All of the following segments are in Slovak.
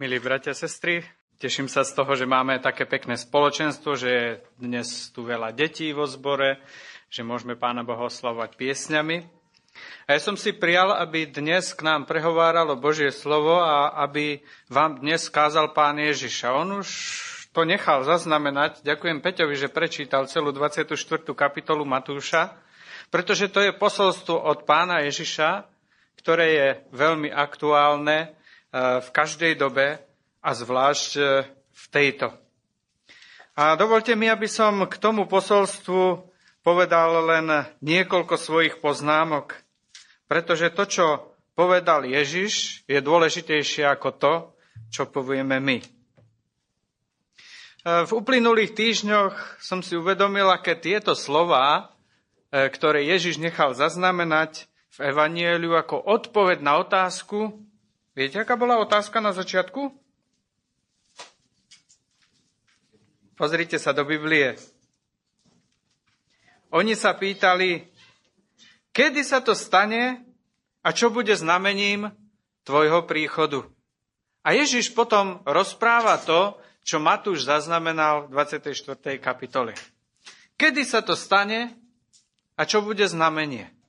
Milí bratia a sestry, teším sa z toho, že máme také pekné spoločenstvo, že je dnes tu veľa detí vo zbore, že môžeme Pána Boha oslavovať piesňami. A ja som si prijal, aby dnes k nám prehováralo Božie slovo a aby vám dnes kázal Pán Ježiša. On už to nechal zaznamenať. Ďakujem Peťovi, že prečítal celú 24. kapitolu Matúša, pretože to je posolstvo od Pána Ježiša, ktoré je veľmi aktuálne v každej dobe a zvlášť e, v tejto. A dovolte mi, aby som k tomu posolstvu povedal len niekoľko svojich poznámok, pretože to, čo povedal Ježiš, je dôležitejšie ako to, čo povieme my. E, v uplynulých týždňoch som si uvedomil, aké tieto slova, ktoré Ježiš nechal zaznamenať v Evanieliu ako odpoveď na otázku, Viete, aká bola otázka na začiatku? Pozrite sa do Biblie. Oni sa pýtali, kedy sa to stane a čo bude znamením tvojho príchodu. A Ježiš potom rozpráva to, čo Matúš zaznamenal v 24. kapitole. Kedy sa to stane a čo bude znamenie?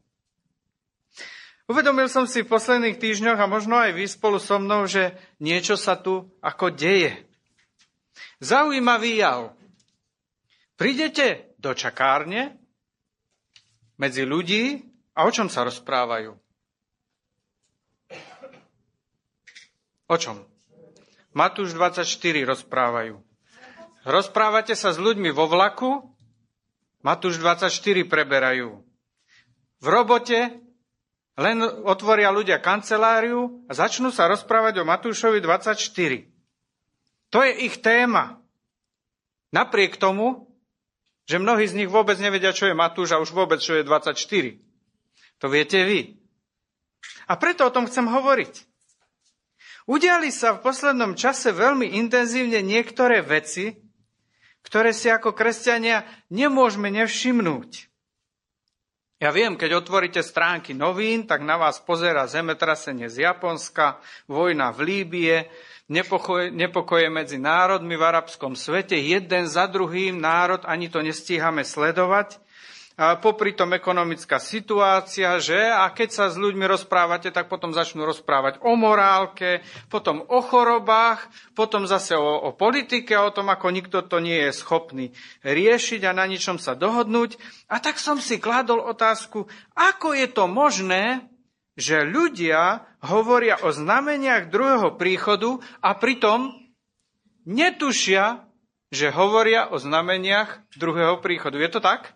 Uvedomil som si v posledných týždňoch a možno aj vy spolu so mnou, že niečo sa tu ako deje. Zaujímavý jav. Prídete do čakárne medzi ľudí a o čom sa rozprávajú? O čom? Matúš 24 rozprávajú. Rozprávate sa s ľuďmi vo vlaku? Matúš 24 preberajú. V robote len otvoria ľudia kanceláriu a začnú sa rozprávať o Matúšovi 24. To je ich téma. Napriek tomu, že mnohí z nich vôbec nevedia, čo je Matúš a už vôbec, čo je 24. To viete vy. A preto o tom chcem hovoriť. Udiali sa v poslednom čase veľmi intenzívne niektoré veci, ktoré si ako kresťania nemôžeme nevšimnúť. Ja viem, keď otvoríte stránky novín, tak na vás pozera zemetrasenie z Japonska, vojna v Líbie, nepokoje, nepokoje medzi národmi v arabskom svete, jeden za druhým národ, ani to nestíhame sledovať popri tom ekonomická situácia, že a keď sa s ľuďmi rozprávate, tak potom začnú rozprávať o morálke, potom o chorobách, potom zase o, o politike, o tom, ako nikto to nie je schopný riešiť a na ničom sa dohodnúť. A tak som si kladol otázku, ako je to možné, že ľudia hovoria o znameniach druhého príchodu a pritom netušia, že hovoria o znameniach druhého príchodu. Je to tak?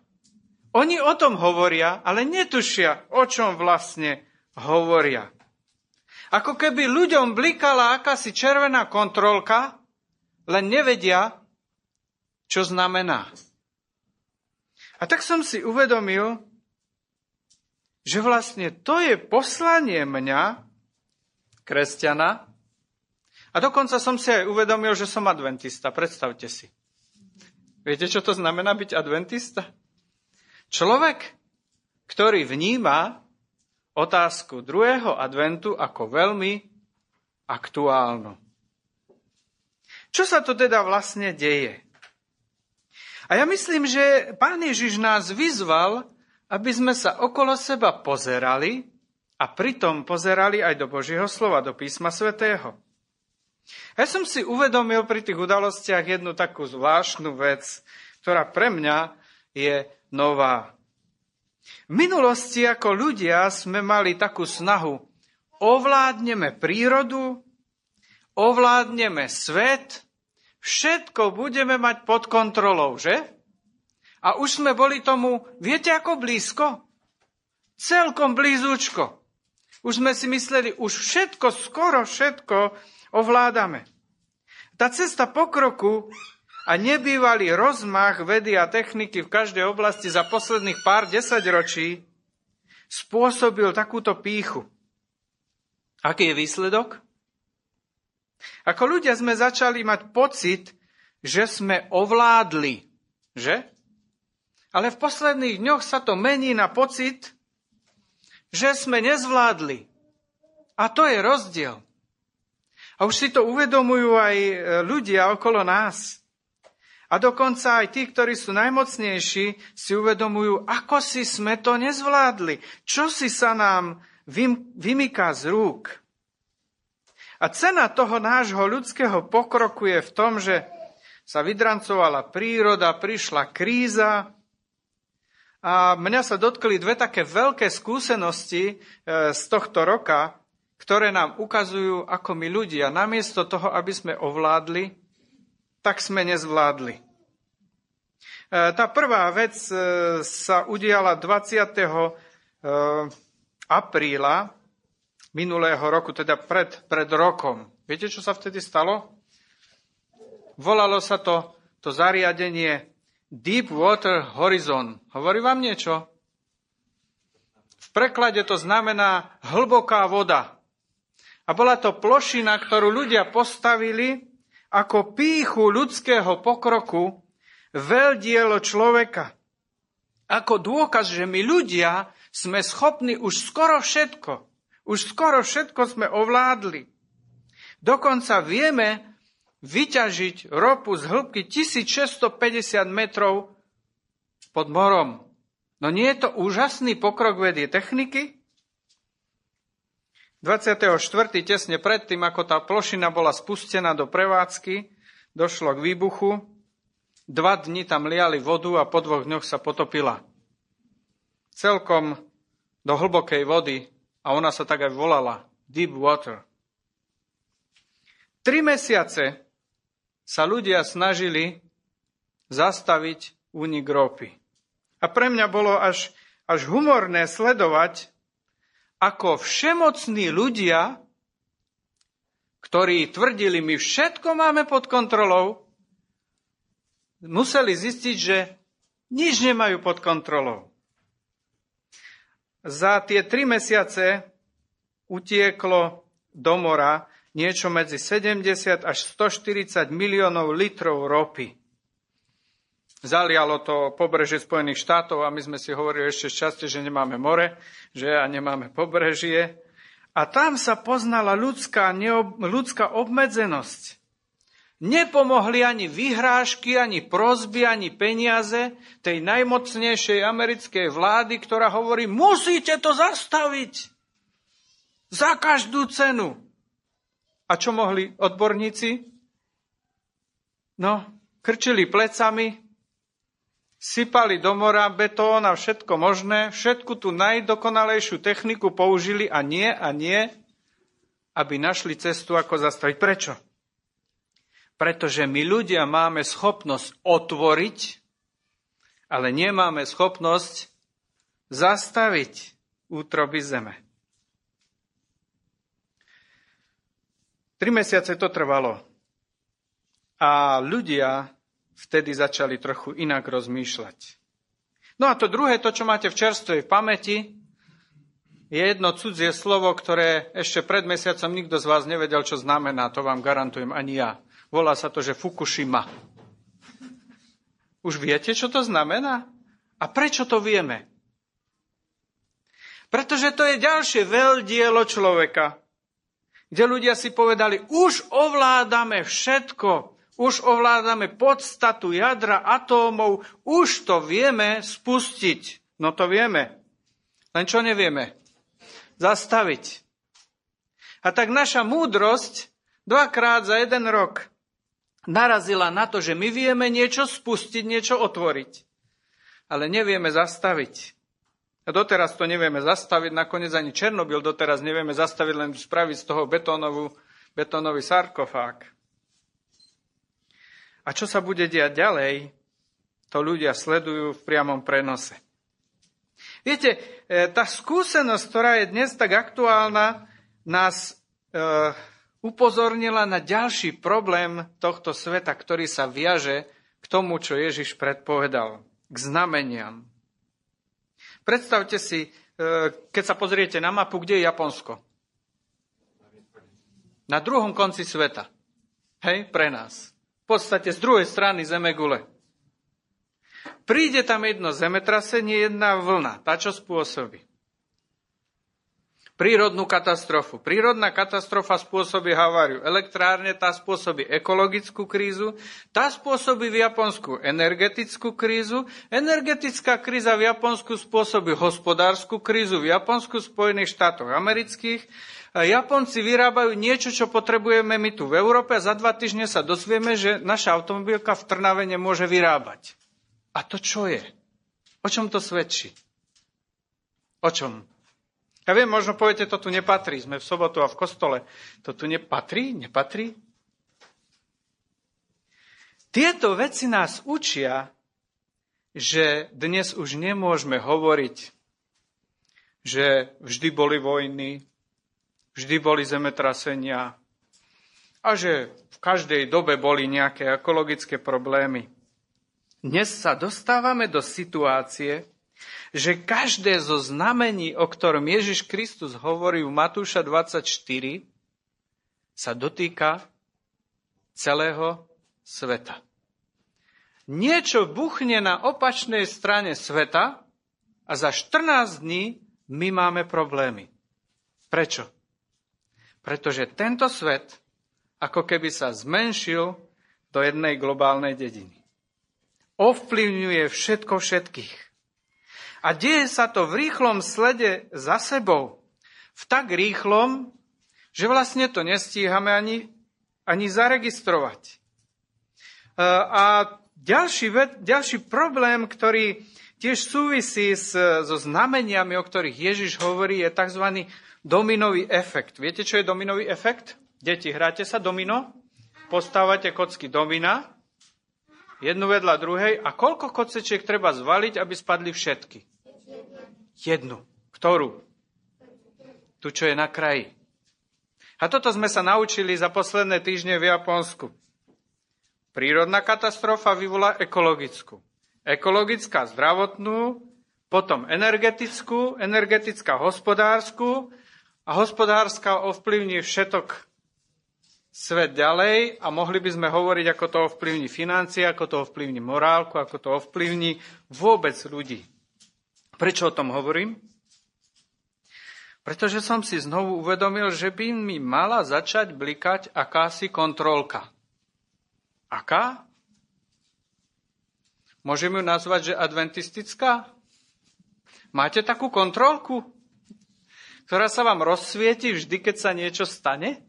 Oni o tom hovoria, ale netušia, o čom vlastne hovoria. Ako keby ľuďom blikala akási červená kontrolka, len nevedia, čo znamená. A tak som si uvedomil, že vlastne to je poslanie mňa, kresťana, a dokonca som si aj uvedomil, že som adventista. Predstavte si. Viete, čo to znamená byť adventista? Človek, ktorý vníma otázku druhého adventu ako veľmi aktuálnu. Čo sa to teda vlastne deje? A ja myslím, že pán Ježiš nás vyzval, aby sme sa okolo seba pozerali a pritom pozerali aj do Božieho slova, do písma svätého. Ja som si uvedomil pri tých udalostiach jednu takú zvláštnu vec, ktorá pre mňa je nová. V minulosti ako ľudia sme mali takú snahu. Ovládneme prírodu, ovládneme svet, všetko budeme mať pod kontrolou, že? A už sme boli tomu, viete ako blízko? Celkom blízučko. Už sme si mysleli, už všetko, skoro všetko ovládame. Tá cesta pokroku a nebývalý rozmach vedy a techniky v každej oblasti za posledných pár desaťročí spôsobil takúto píchu. Aký je výsledok? Ako ľudia sme začali mať pocit, že sme ovládli, že? Ale v posledných dňoch sa to mení na pocit, že sme nezvládli. A to je rozdiel. A už si to uvedomujú aj e, ľudia okolo nás. A dokonca aj tí, ktorí sú najmocnejší, si uvedomujú, ako si sme to nezvládli. Čo si sa nám vymyká z rúk. A cena toho nášho ľudského pokroku je v tom, že sa vydrancovala príroda, prišla kríza a mňa sa dotkli dve také veľké skúsenosti e, z tohto roka, ktoré nám ukazujú, ako my ľudia, namiesto toho, aby sme ovládli, tak sme nezvládli. E, tá prvá vec e, sa udiala 20. apríla minulého roku, teda pred, pred rokom. Viete, čo sa vtedy stalo? Volalo sa to, to zariadenie Deep Water Horizon. Hovorí vám niečo? V preklade to znamená hlboká voda. A bola to plošina, ktorú ľudia postavili ako píchu ľudského pokroku veľdielo človeka. Ako dôkaz, že my ľudia sme schopní už skoro všetko. Už skoro všetko sme ovládli. Dokonca vieme, vyťažiť ropu z hĺbky 1650 metrov pod morom. No nie je to úžasný pokrok vedie techniky? 24. tesne predtým, ako tá plošina bola spustená do prevádzky, došlo k výbuchu. Dva dni tam liali vodu a po dvoch dňoch sa potopila. Celkom do hlbokej vody a ona sa tak aj volala Deep Water. Tri mesiace sa ľudia snažili zastaviť únik ropy. A pre mňa bolo až, až humorné sledovať, ako všemocní ľudia, ktorí tvrdili, my všetko máme pod kontrolou, museli zistiť, že nič nemajú pod kontrolou. Za tie tri mesiace utieklo do mora niečo medzi 70 až 140 miliónov litrov ropy. Zalialo to pobrežie Spojených štátov a my sme si hovorili ešte šťastie, že nemáme more, že a nemáme pobrežie. A tam sa poznala ľudská, neob, ľudská obmedzenosť. Nepomohli ani vyhrážky, ani prozby, ani peniaze tej najmocnejšej americkej vlády, ktorá hovorí, musíte to zastaviť. Za každú cenu. A čo mohli odborníci? No, krčili plecami, sypali do mora betón a všetko možné, všetku tú najdokonalejšiu techniku použili a nie a nie, aby našli cestu, ako zastaviť. Prečo? Pretože my ľudia máme schopnosť otvoriť, ale nemáme schopnosť zastaviť útroby zeme. Tri mesiace to trvalo. A ľudia vtedy začali trochu inak rozmýšľať. No a to druhé, to, čo máte v čerstvej pamäti, je jedno cudzie slovo, ktoré ešte pred mesiacom nikto z vás nevedel, čo znamená. To vám garantujem ani ja. Volá sa to, že Fukushima. Už viete, čo to znamená? A prečo to vieme? Pretože to je ďalšie veľdielo človeka kde ľudia si povedali, už ovládame všetko, už ovládame podstatu jadra atómov, už to vieme spustiť. No to vieme. Len čo nevieme? Zastaviť. A tak naša múdrosť dvakrát za jeden rok narazila na to, že my vieme niečo spustiť, niečo otvoriť, ale nevieme zastaviť. A doteraz to nevieme zastaviť, nakoniec ani Černobyl doteraz nevieme zastaviť, len spraviť z toho betónovú, betónový sarkofág. A čo sa bude diať ďalej, to ľudia sledujú v priamom prenose. Viete, e, tá skúsenosť, ktorá je dnes tak aktuálna, nás e, upozornila na ďalší problém tohto sveta, ktorý sa viaže k tomu, čo Ježiš predpovedal, k znameniam. Predstavte si, e, keď sa pozriete na mapu, kde je Japonsko. Na druhom konci sveta. Hej, pre nás. V podstate z druhej strany Zemegule. Príde tam jedno zemetrasenie, jedna vlna, tá čo spôsobí. Prírodnú katastrofu. Prírodná katastrofa spôsobí haváriu elektrárne, tá spôsobí ekologickú krízu, tá spôsobí v Japonsku energetickú krízu, energetická kríza v Japonsku spôsobí hospodárskú krízu v Japonsku, Spojených štátoch amerických. Japonci vyrábajú niečo, čo potrebujeme my tu v Európe a za dva týždne sa dozvieme, že naša automobilka v Trnave nemôže vyrábať. A to čo je? O čom to svedčí? O čom? Ja viem, možno poviete, to tu nepatrí. Sme v sobotu a v kostole. To tu nepatrí? Nepatrí? Tieto veci nás učia, že dnes už nemôžeme hovoriť, že vždy boli vojny, vždy boli zemetrasenia a že v každej dobe boli nejaké ekologické problémy. Dnes sa dostávame do situácie, že každé zo znamení, o ktorom Ježiš Kristus hovorí v Matúša 24, sa dotýka celého sveta. Niečo buchne na opačnej strane sveta a za 14 dní my máme problémy. Prečo? Pretože tento svet ako keby sa zmenšil do jednej globálnej dediny. Ovplyvňuje všetko všetkých. A deje sa to v rýchlom slede za sebou. V tak rýchlom, že vlastne to nestíhame ani, ani zaregistrovať. E, a ďalší, ďalší problém, ktorý tiež súvisí s, so znameniami, o ktorých Ježiš hovorí, je tzv. dominový efekt. Viete, čo je dominový efekt? Deti, hráte sa domino? Postávate kocky domina, jednu vedľa druhej a koľko kocečiek treba zvaliť, aby spadli všetky? Jednu. Ktorú? Tu, čo je na kraji. A toto sme sa naučili za posledné týždne v Japonsku. Prírodná katastrofa vyvolá ekologickú. Ekologická zdravotnú, potom energetickú, energetická hospodárskú a hospodárska ovplyvní všetok svet ďalej a mohli by sme hovoriť, ako to ovplyvní financie, ako to ovplyvní morálku, ako to ovplyvní vôbec ľudí. Prečo o tom hovorím? Pretože som si znovu uvedomil, že by mi mala začať blikať akási kontrolka. Aká? Môžem ju nazvať, že adventistická? Máte takú kontrolku, ktorá sa vám rozsvieti vždy, keď sa niečo stane?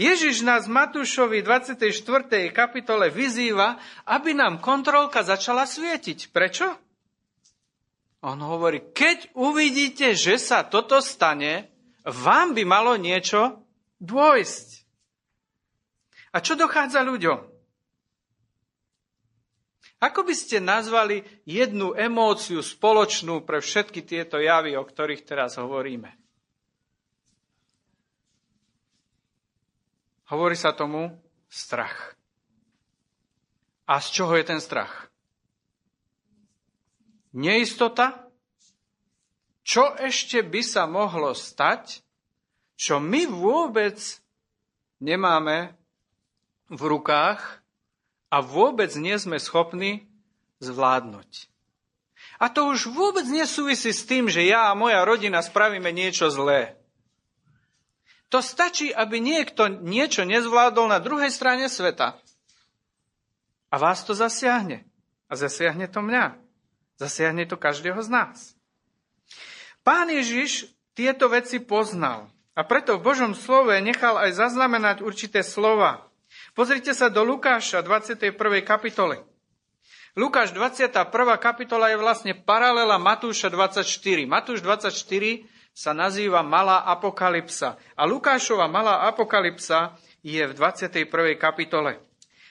Ježiš nás Matúšovi 24. kapitole vyzýva, aby nám kontrolka začala svietiť. Prečo? On hovorí, keď uvidíte, že sa toto stane, vám by malo niečo dôjsť. A čo dochádza ľuďom? Ako by ste nazvali jednu emóciu spoločnú pre všetky tieto javy, o ktorých teraz hovoríme? Hovorí sa tomu strach. A z čoho je ten strach? Neistota, čo ešte by sa mohlo stať, čo my vôbec nemáme v rukách a vôbec nie sme schopní zvládnuť. A to už vôbec nesúvisí s tým, že ja a moja rodina spravíme niečo zlé. To stačí, aby niekto niečo nezvládol na druhej strane sveta. A vás to zasiahne. A zasiahne to mňa. Zasiahne to každého z nás. Pán Ježiš tieto veci poznal a preto v Božom slove nechal aj zaznamenať určité slova. Pozrite sa do Lukáša 21. kapitole. Lukáš 21. kapitola je vlastne paralela Matúša 24. Matúš 24 sa nazýva Malá apokalypsa a Lukášova Malá apokalypsa je v 21. kapitole.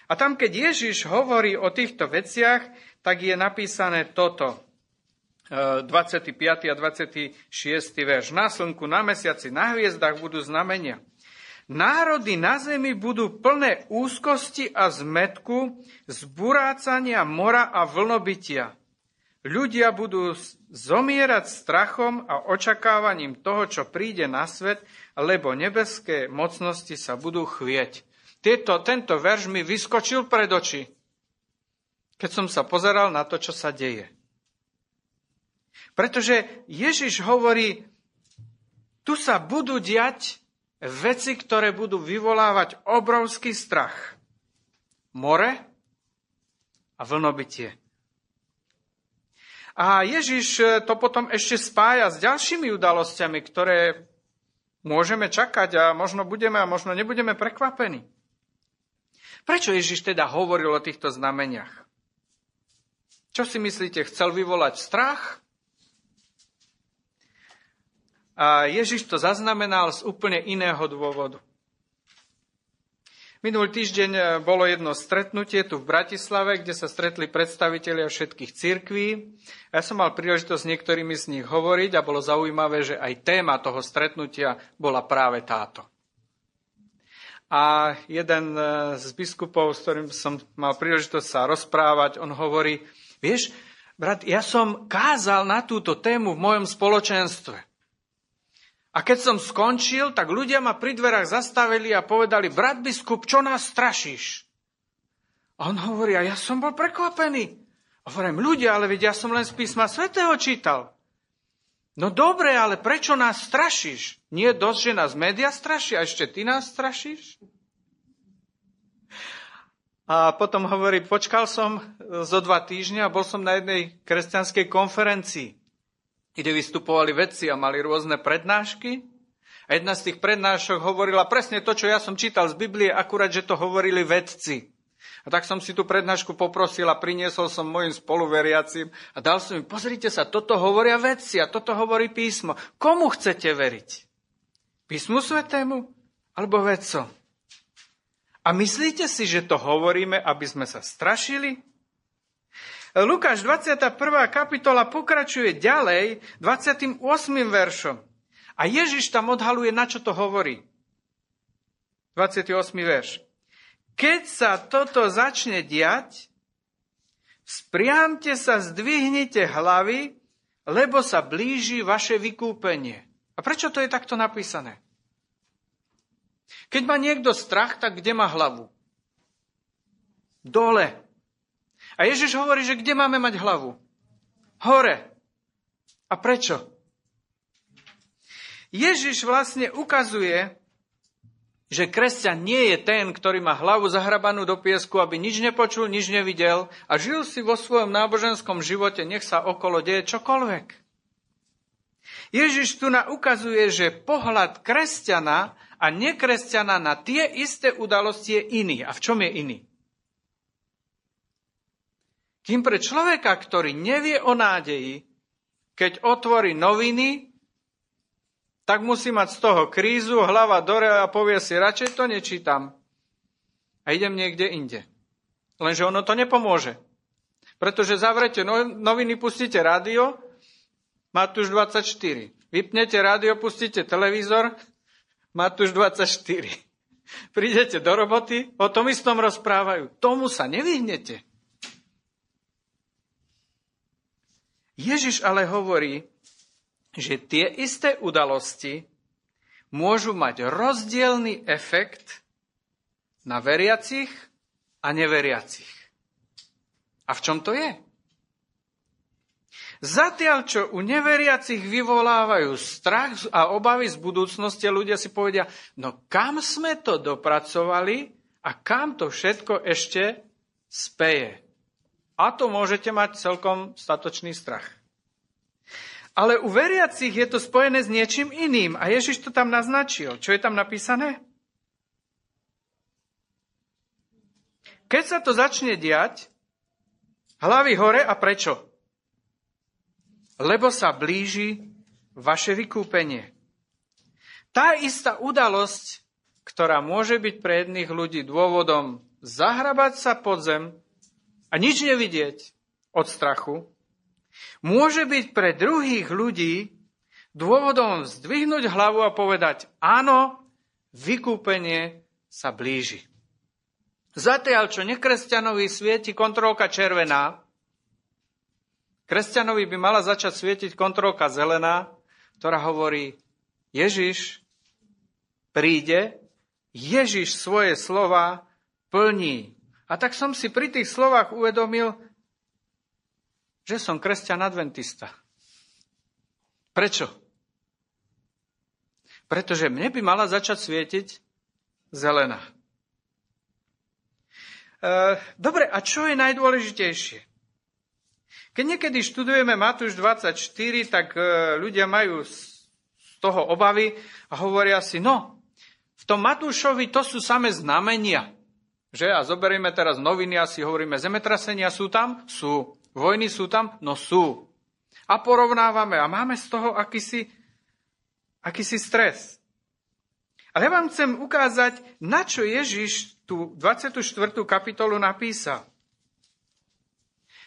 A tam, keď Ježiš hovorí o týchto veciach, tak je napísané toto. 25. E, a 26. verš. Na slnku, na mesiaci, na hviezdach budú znamenia. Národy na zemi budú plné úzkosti a zmetku, zburácania mora a vlnobytia. Ľudia budú zomierať strachom a očakávaním toho, čo príde na svet, lebo nebeské mocnosti sa budú chvieť. Tieto, tento verš mi vyskočil pred oči keď som sa pozeral na to, čo sa deje. Pretože Ježiš hovorí, tu sa budú diať veci, ktoré budú vyvolávať obrovský strach. More a vlnobytie. A Ježiš to potom ešte spája s ďalšími udalosťami, ktoré môžeme čakať a možno budeme a možno nebudeme prekvapení. Prečo Ježiš teda hovoril o týchto znameniach? Čo si myslíte, chcel vyvolať strach? A Ježiš to zaznamenal z úplne iného dôvodu. Minulý týždeň e, bolo jedno stretnutie tu v Bratislave, kde sa stretli predstavitelia všetkých cirkví. Ja som mal príležitosť s niektorými z nich hovoriť a bolo zaujímavé, že aj téma toho stretnutia bola práve táto. A jeden e, z biskupov, s ktorým som mal príležitosť sa rozprávať, on hovorí, vieš, brat, ja som kázal na túto tému v mojom spoločenstve. A keď som skončil, tak ľudia ma pri dverách zastavili a povedali, brat biskup, čo nás strašíš? A on hovorí, a ja som bol prekvapený. Hovorím, ľudia, ale vedia, ja som len z písma svätého čítal. No dobre, ale prečo nás strašíš? Nie je dosť, že nás média strašia, a ešte ty nás strašíš? A potom hovorí, počkal som zo dva týždňa a bol som na jednej kresťanskej konferencii kde vystupovali vedci a mali rôzne prednášky. A jedna z tých prednášok hovorila presne to, čo ja som čítal z Biblie, akurát, že to hovorili vedci. A tak som si tú prednášku poprosil a priniesol som mojim spoluveriacim a dal som im, pozrite sa, toto hovoria vedci a toto hovorí písmo. Komu chcete veriť? Písmu svetému alebo vedcom? A myslíte si, že to hovoríme, aby sme sa strašili? Lukáš 21. kapitola pokračuje ďalej 28. veršom. A Ježiš tam odhaluje, na čo to hovorí. 28. verš. Keď sa toto začne diať, spriamte sa, zdvihnite hlavy, lebo sa blíži vaše vykúpenie. A prečo to je takto napísané? Keď má niekto strach, tak kde má hlavu? Dole. A Ježiš hovorí, že kde máme mať hlavu? Hore. A prečo? Ježiš vlastne ukazuje, že kresťan nie je ten, ktorý má hlavu zahrabanú do piesku, aby nič nepočul, nič nevidel a žil si vo svojom náboženskom živote, nech sa okolo deje čokoľvek. Ježiš tu na ukazuje, že pohľad kresťana a nekresťana na tie isté udalosti je iný. A v čom je iný? Kým pre človeka, ktorý nevie o nádeji, keď otvorí noviny, tak musí mať z toho krízu, hlava dore a povie si, radšej to nečítam a idem niekde inde. Lenže ono to nepomôže. Pretože zavrete no, noviny, pustíte rádio, Matúš 24. Vypnete rádio, pustíte televízor, Matúš 24. Prídete do roboty, o tom istom rozprávajú. Tomu sa nevyhnete. Ježiš ale hovorí, že tie isté udalosti môžu mať rozdielný efekt na veriacich a neveriacich. A v čom to je? Zatiaľ, čo u neveriacich vyvolávajú strach a obavy z budúcnosti, ľudia si povedia, no kam sme to dopracovali a kam to všetko ešte speje. A to môžete mať celkom statočný strach. Ale u veriacich je to spojené s niečím iným. A Ježiš to tam naznačil. Čo je tam napísané? Keď sa to začne diať, hlavy hore a prečo? Lebo sa blíži vaše vykúpenie. Tá istá udalosť, ktorá môže byť pre jedných ľudí dôvodom zahrabať sa pod zem, a nič nevidieť od strachu, môže byť pre druhých ľudí dôvodom zdvihnúť hlavu a povedať, áno, vykúpenie sa blíži. Zatiaľ, čo nekresťanovi svieti kontrolka červená, kresťanovi by mala začať svietiť kontrolka zelená, ktorá hovorí, Ježiš príde, Ježiš svoje slova plní. A tak som si pri tých slovách uvedomil, že som kresťan adventista. Prečo? Pretože mne by mala začať svietiť zelená. E, dobre, a čo je najdôležitejšie? Keď niekedy študujeme Matúš 24, tak e, ľudia majú z toho obavy a hovoria si, no, v tom Matúšovi to sú same znamenia. Že? A zoberieme teraz noviny a si hovoríme, zemetrasenia sú tam? Sú. Vojny sú tam? No sú. A porovnávame a máme z toho akýsi, akýsi stres. Ale ja vám chcem ukázať, na čo Ježiš tú 24. kapitolu napísal.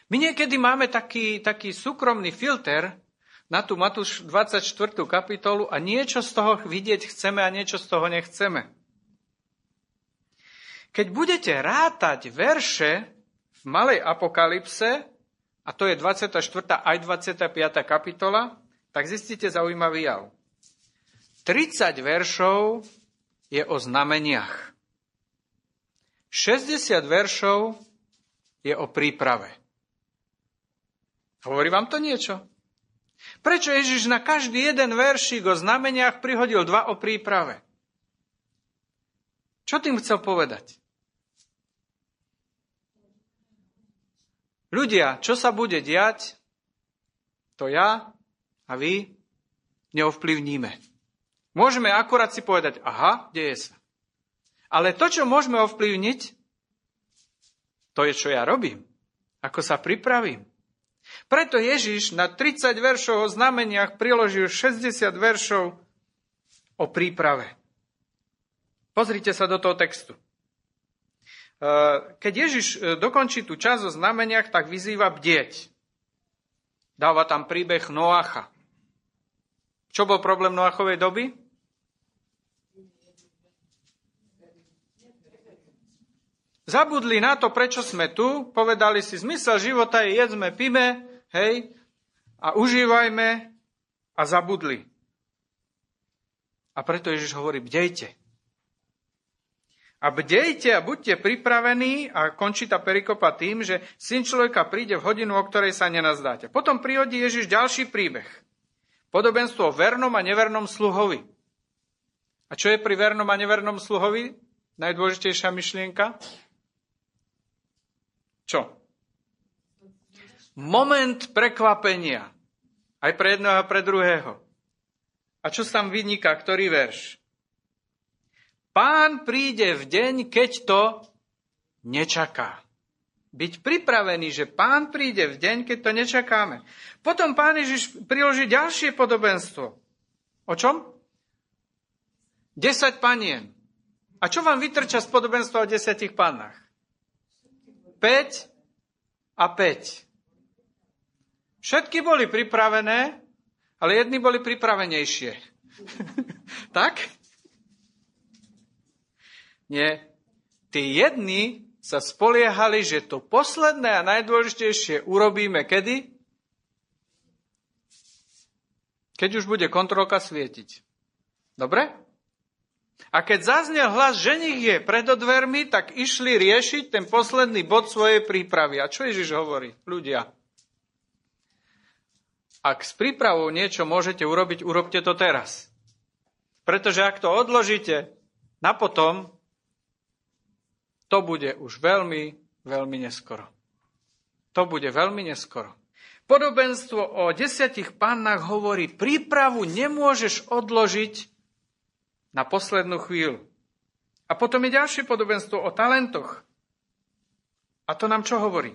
My niekedy máme taký, taký súkromný filter na tú Matúš 24. kapitolu a niečo z toho vidieť chceme a niečo z toho nechceme. Keď budete rátať verše v malej apokalypse, a to je 24. aj 25. kapitola, tak zistíte zaujímavý jav. 30 veršov je o znameniach. 60 veršov je o príprave. Hovorí vám to niečo? Prečo Ježiš na každý jeden veršík o znameniach prihodil dva o príprave? Čo tým chcel povedať? Ľudia, čo sa bude diať, to ja a vy neovplyvníme. Môžeme akurát si povedať, aha, deje sa. Ale to, čo môžeme ovplyvniť, to je, čo ja robím. Ako sa pripravím. Preto Ježiš na 30 veršov o znameniach priložil 60 veršov o príprave. Pozrite sa do toho textu. E, keď Ježiš e, dokončí tú časť o znameniach, tak vyzýva bdieť. Dáva tam príbeh Noacha. Čo bol problém Noachovej doby? Zabudli na to, prečo sme tu, povedali si, zmysel života je jedzme, pime, hej, a užívajme a zabudli. A preto Ježiš hovorí, bdejte. A bdejte a buďte pripravení a končí tá perikopa tým, že syn človeka príde v hodinu, o ktorej sa nenazdáte. Potom prihodí Ježiš ďalší príbeh. Podobenstvo o vernom a nevernom sluhovi. A čo je pri vernom a nevernom sluhovi? Najdôležitejšia myšlienka? Čo? Moment prekvapenia. Aj pre jedného a pre druhého. A čo tam vyniká? Ktorý verš? Pán príde v deň, keď to nečaká. Byť pripravený, že pán príde v deň, keď to nečakáme. Potom pán Ježiš priloží ďalšie podobenstvo. O čom? Desať panien. A čo vám vytrča z podobenstva o desiatich pannách? 5 a 5. Všetky boli pripravené, ale jedni boli pripravenejšie. tak? Nie. Tí jedni sa spoliehali, že to posledné a najdôležitejšie urobíme kedy? Keď už bude kontrolka svietiť. Dobre? A keď zaznel hlas, že nich je pred dvermi, tak išli riešiť ten posledný bod svojej prípravy. A čo Ježiš hovorí? Ľudia. Ak s prípravou niečo môžete urobiť, urobte to teraz. Pretože ak to odložíte na potom, to bude už veľmi, veľmi neskoro. To bude veľmi neskoro. Podobenstvo o desiatich pannách hovorí, prípravu nemôžeš odložiť na poslednú chvíľu. A potom je ďalšie podobenstvo o talentoch. A to nám čo hovorí?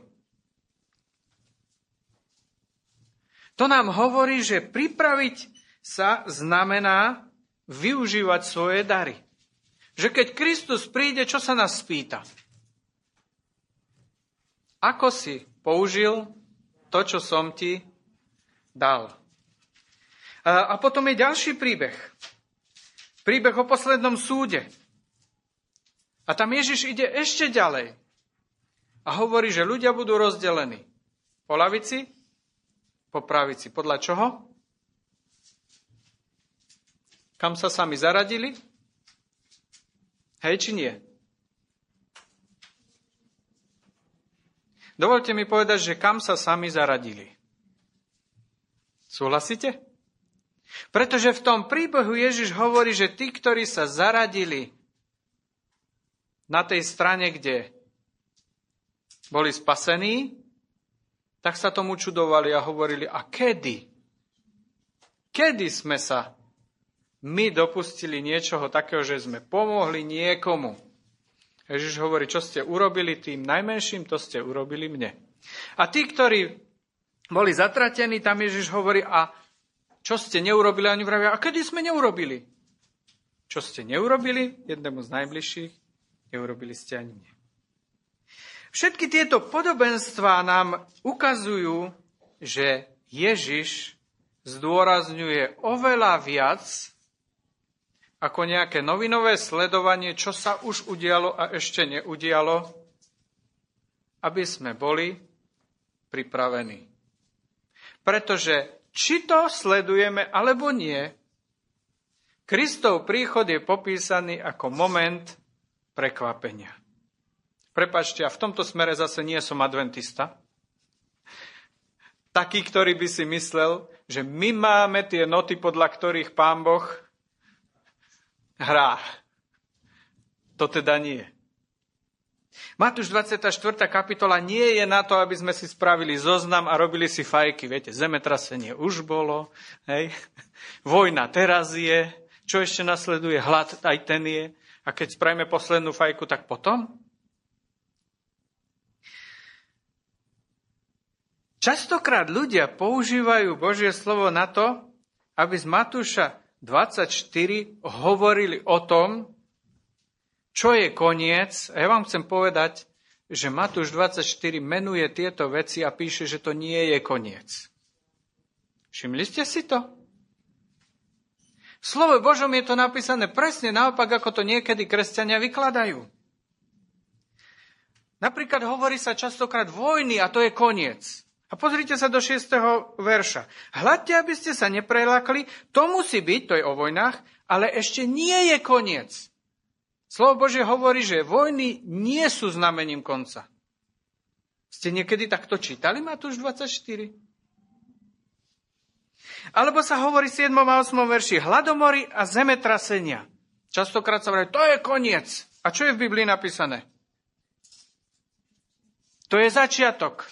To nám hovorí, že pripraviť sa znamená využívať svoje dary. Že keď Kristus príde, čo sa nás spýta? Ako si použil to, čo som ti dal? A potom je ďalší príbeh. Príbeh o poslednom súde. A tam Ježiš ide ešte ďalej. A hovorí, že ľudia budú rozdelení. Po lavici, po pravici. Podľa čoho? Kam sa sami zaradili? Hej, či nie? Dovolte mi povedať, že kam sa sami zaradili. Súhlasíte? Pretože v tom príbehu Ježiš hovorí, že tí, ktorí sa zaradili na tej strane, kde boli spasení, tak sa tomu čudovali a hovorili, a kedy? Kedy sme sa my dopustili niečoho takého, že sme pomohli niekomu? Ježiš hovorí, čo ste urobili tým najmenším, to ste urobili mne. A tí, ktorí boli zatratení, tam Ježiš hovorí, a čo ste neurobili? Ani vravia, a kedy sme neurobili? Čo ste neurobili jednému z najbližších, neurobili ste ani mne. Všetky tieto podobenstvá nám ukazujú, že Ježiš zdôrazňuje oveľa viac ako nejaké novinové sledovanie, čo sa už udialo a ešte neudialo, aby sme boli pripravení. Pretože či to sledujeme alebo nie, Kristov príchod je popísaný ako moment prekvapenia. Prepačte, a v tomto smere zase nie som adventista. Taký, ktorý by si myslel, že my máme tie noty, podľa ktorých pán Boh hrá. To teda nie. Matúš 24. kapitola nie je na to, aby sme si spravili zoznam a robili si fajky. Viete, zemetrasenie už bolo, hej. vojna teraz je, čo ešte nasleduje, hlad aj ten je. A keď spravíme poslednú fajku, tak potom? Častokrát ľudia používajú Božie slovo na to, aby z Matúša 24 hovorili o tom, čo je koniec. A ja vám chcem povedať, že Matúš 24 menuje tieto veci a píše, že to nie je koniec. Všimli ste si to? V slove Božom je to napísané presne naopak, ako to niekedy kresťania vykladajú. Napríklad hovorí sa častokrát vojny a to je koniec. A pozrite sa do 6. verša. Hľadte, aby ste sa neprelakli, to musí byť, to je o vojnách, ale ešte nie je koniec. Slovo Bože hovorí, že vojny nie sú znamením konca. Ste niekedy takto čítali Matúš 24? Alebo sa hovorí v 7. a 8. verši hladomory a zemetrasenia. Častokrát sa hovorí, to je koniec. A čo je v Biblii napísané? To je začiatok.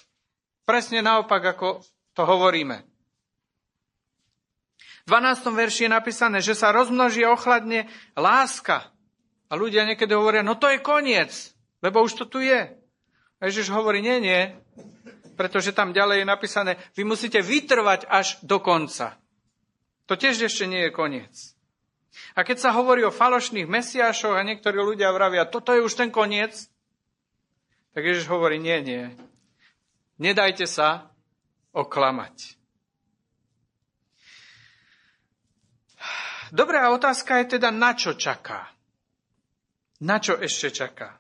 Presne naopak, ako to hovoríme. V 12. verši je napísané, že sa rozmnoží ochladne láska. A ľudia niekedy hovoria, no to je koniec, lebo už to tu je. A Ježiš hovorí, nie, nie, pretože tam ďalej je napísané, vy musíte vytrvať až do konca. To tiež ešte nie je koniec. A keď sa hovorí o falošných mesiášoch a niektorí ľudia vravia, toto je už ten koniec, tak Ježiš hovorí, nie, nie. Nedajte sa oklamať. Dobrá otázka je teda, na čo čaká? Na čo ešte čaká?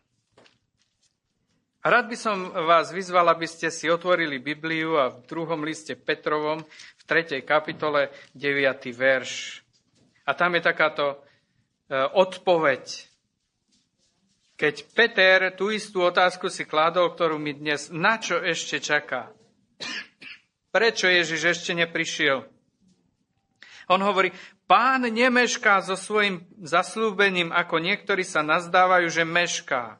Rád by som vás vyzval, aby ste si otvorili Bibliu a v druhom liste Petrovom, v 3. kapitole, 9. verš. A tam je takáto e, odpoveď keď Peter tú istú otázku si kládol, ktorú mi dnes, na čo ešte čaká? Prečo Ježiš ešte neprišiel? On hovorí, pán nemešká so svojim zaslúbením, ako niektorí sa nazdávajú, že mešká.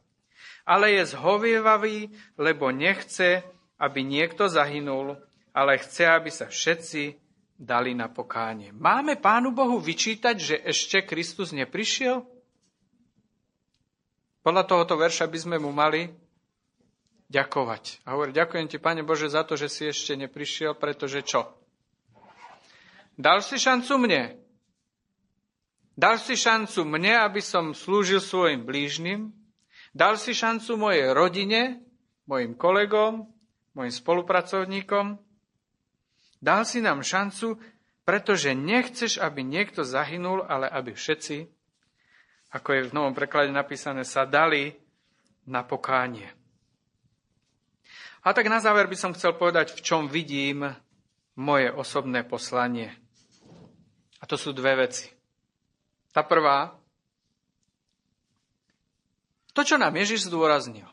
Ale je zhovievavý, lebo nechce, aby niekto zahynul, ale chce, aby sa všetci dali na pokánie. Máme Pánu Bohu vyčítať, že ešte Kristus neprišiel? Podľa tohoto verša by sme mu mali ďakovať. A hovorí, ďakujem ti, Pane Bože, za to, že si ešte neprišiel, pretože čo? Dal si šancu mne. Dal si šancu mne, aby som slúžil svojim blížnym. Dal si šancu mojej rodine, mojim kolegom, mojim spolupracovníkom. Dal si nám šancu, pretože nechceš, aby niekto zahynul, ale aby všetci ako je v novom preklade napísané, sa dali na pokánie. A tak na záver by som chcel povedať, v čom vidím moje osobné poslanie. A to sú dve veci. Tá prvá, to, čo nám Ježiš zdôraznil.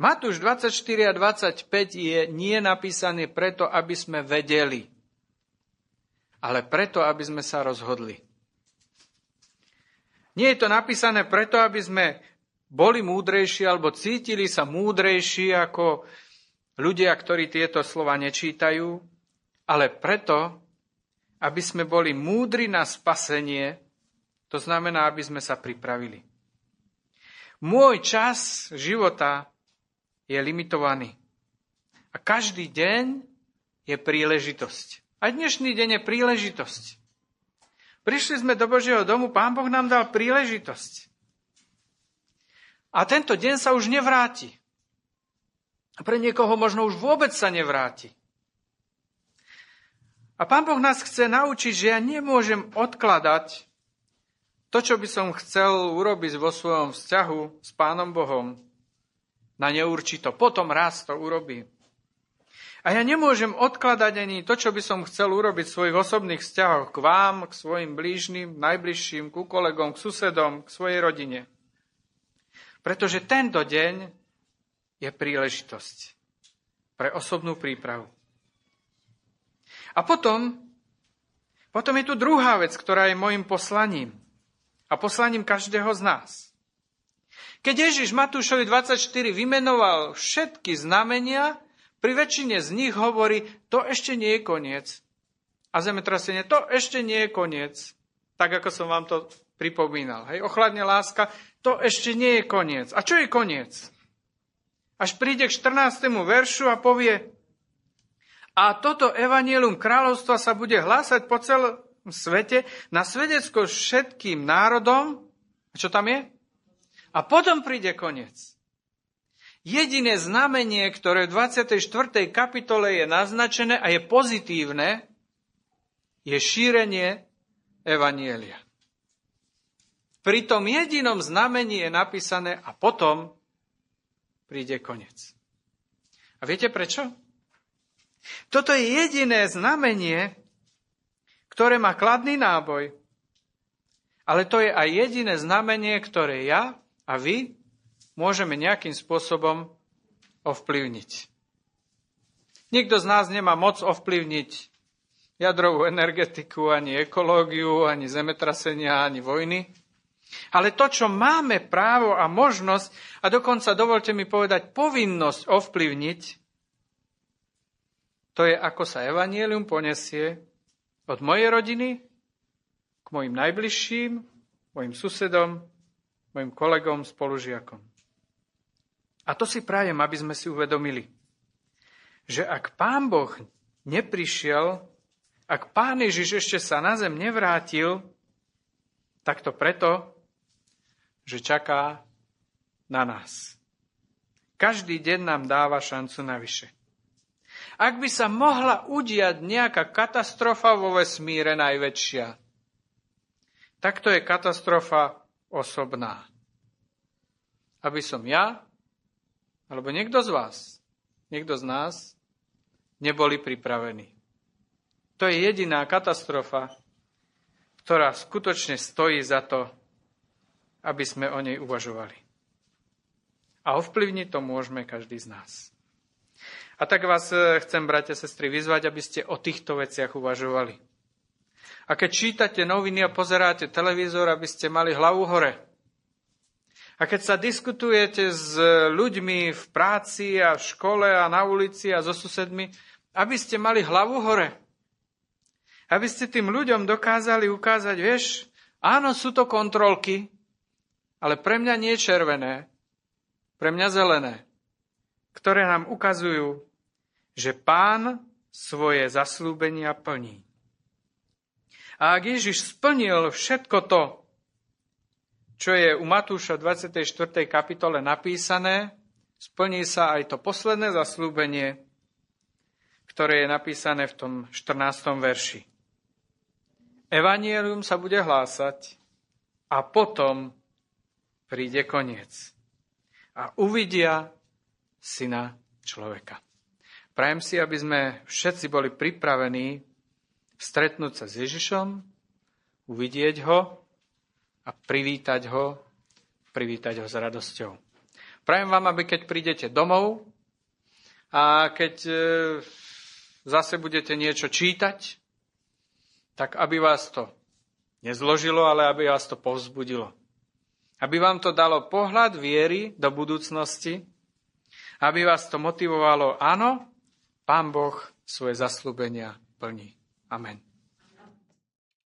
Matúš 24 a 25 je nie napísané preto, aby sme vedeli, ale preto, aby sme sa rozhodli. Nie je to napísané preto, aby sme boli múdrejší alebo cítili sa múdrejší ako ľudia, ktorí tieto slova nečítajú, ale preto, aby sme boli múdri na spasenie, to znamená, aby sme sa pripravili. Môj čas života je limitovaný. A každý deň je príležitosť. A dnešný deň je príležitosť. Prišli sme do Božieho domu, Pán Boh nám dal príležitosť. A tento deň sa už nevráti. A pre niekoho možno už vôbec sa nevráti. A Pán Boh nás chce naučiť, že ja nemôžem odkladať to, čo by som chcel urobiť vo svojom vzťahu s Pánom Bohom na neurčito. Potom raz to urobím. A ja nemôžem odkladať ani to, čo by som chcel urobiť v svojich osobných vzťahoch k vám, k svojim blížnym, najbližším, ku kolegom, k susedom, k svojej rodine. Pretože tento deň je príležitosť pre osobnú prípravu. A potom, potom je tu druhá vec, ktorá je môjim poslaním a poslaním každého z nás. Keď Ježiš Matúšovi 24 vymenoval všetky znamenia, pri väčšine z nich hovorí, to ešte nie je koniec. A zemetrasenie, to ešte nie je koniec. Tak, ako som vám to pripomínal. Hej, ochladne láska, to ešte nie je koniec. A čo je koniec? Až príde k 14. veršu a povie, a toto evanielum kráľovstva sa bude hlásať po celom svete na svedecko všetkým národom. A čo tam je? A potom príde koniec. Jediné znamenie, ktoré v 24. kapitole je naznačené a je pozitívne, je šírenie Evanielia. Pri tom jedinom znamení je napísané a potom príde koniec. A viete prečo? Toto je jediné znamenie, ktoré má kladný náboj, ale to je aj jediné znamenie, ktoré ja a vy môžeme nejakým spôsobom ovplyvniť. Nikto z nás nemá moc ovplyvniť jadrovú energetiku, ani ekológiu, ani zemetrasenia, ani vojny. Ale to, čo máme právo a možnosť, a dokonca dovolte mi povedať povinnosť ovplyvniť, to je, ako sa evanielium ponesie od mojej rodiny k mojim najbližším, mojim susedom, mojim kolegom, spolužiakom. A to si prajem, aby sme si uvedomili, že ak Pán Boh neprišiel, ak Pán Ježiš ešte sa na zem nevrátil, tak to preto, že čaká na nás. Každý deň nám dáva šancu navyše. Ak by sa mohla udiať nejaká katastrofa vo vesmíre najväčšia, tak to je katastrofa osobná. Aby som ja alebo niekto z vás, niekto z nás neboli pripravení. To je jediná katastrofa, ktorá skutočne stojí za to, aby sme o nej uvažovali. A ovplyvniť to môžeme každý z nás. A tak vás eh, chcem, bratia a sestry, vyzvať, aby ste o týchto veciach uvažovali. A keď čítate noviny a pozeráte televízor, aby ste mali hlavu hore, a keď sa diskutujete s ľuďmi v práci a v škole a na ulici a so susedmi, aby ste mali hlavu hore. Aby ste tým ľuďom dokázali ukázať, vieš, áno, sú to kontrolky, ale pre mňa nie červené, pre mňa zelené, ktoré nám ukazujú, že pán svoje zaslúbenia plní. A ak Ježiš splnil všetko to, čo je u Matúša 24. kapitole napísané, splní sa aj to posledné zaslúbenie, ktoré je napísané v tom 14. verši. Evangelium sa bude hlásať a potom príde koniec. A uvidia syna človeka. Prajem si, aby sme všetci boli pripravení stretnúť sa s Ježišom, uvidieť ho a privítať ho, privítať ho s radosťou. Prajem vám, aby keď prídete domov a keď e, zase budete niečo čítať, tak aby vás to nezložilo, ale aby vás to povzbudilo. Aby vám to dalo pohľad viery do budúcnosti, aby vás to motivovalo, áno, Pán Boh svoje zaslúbenia plní. Amen.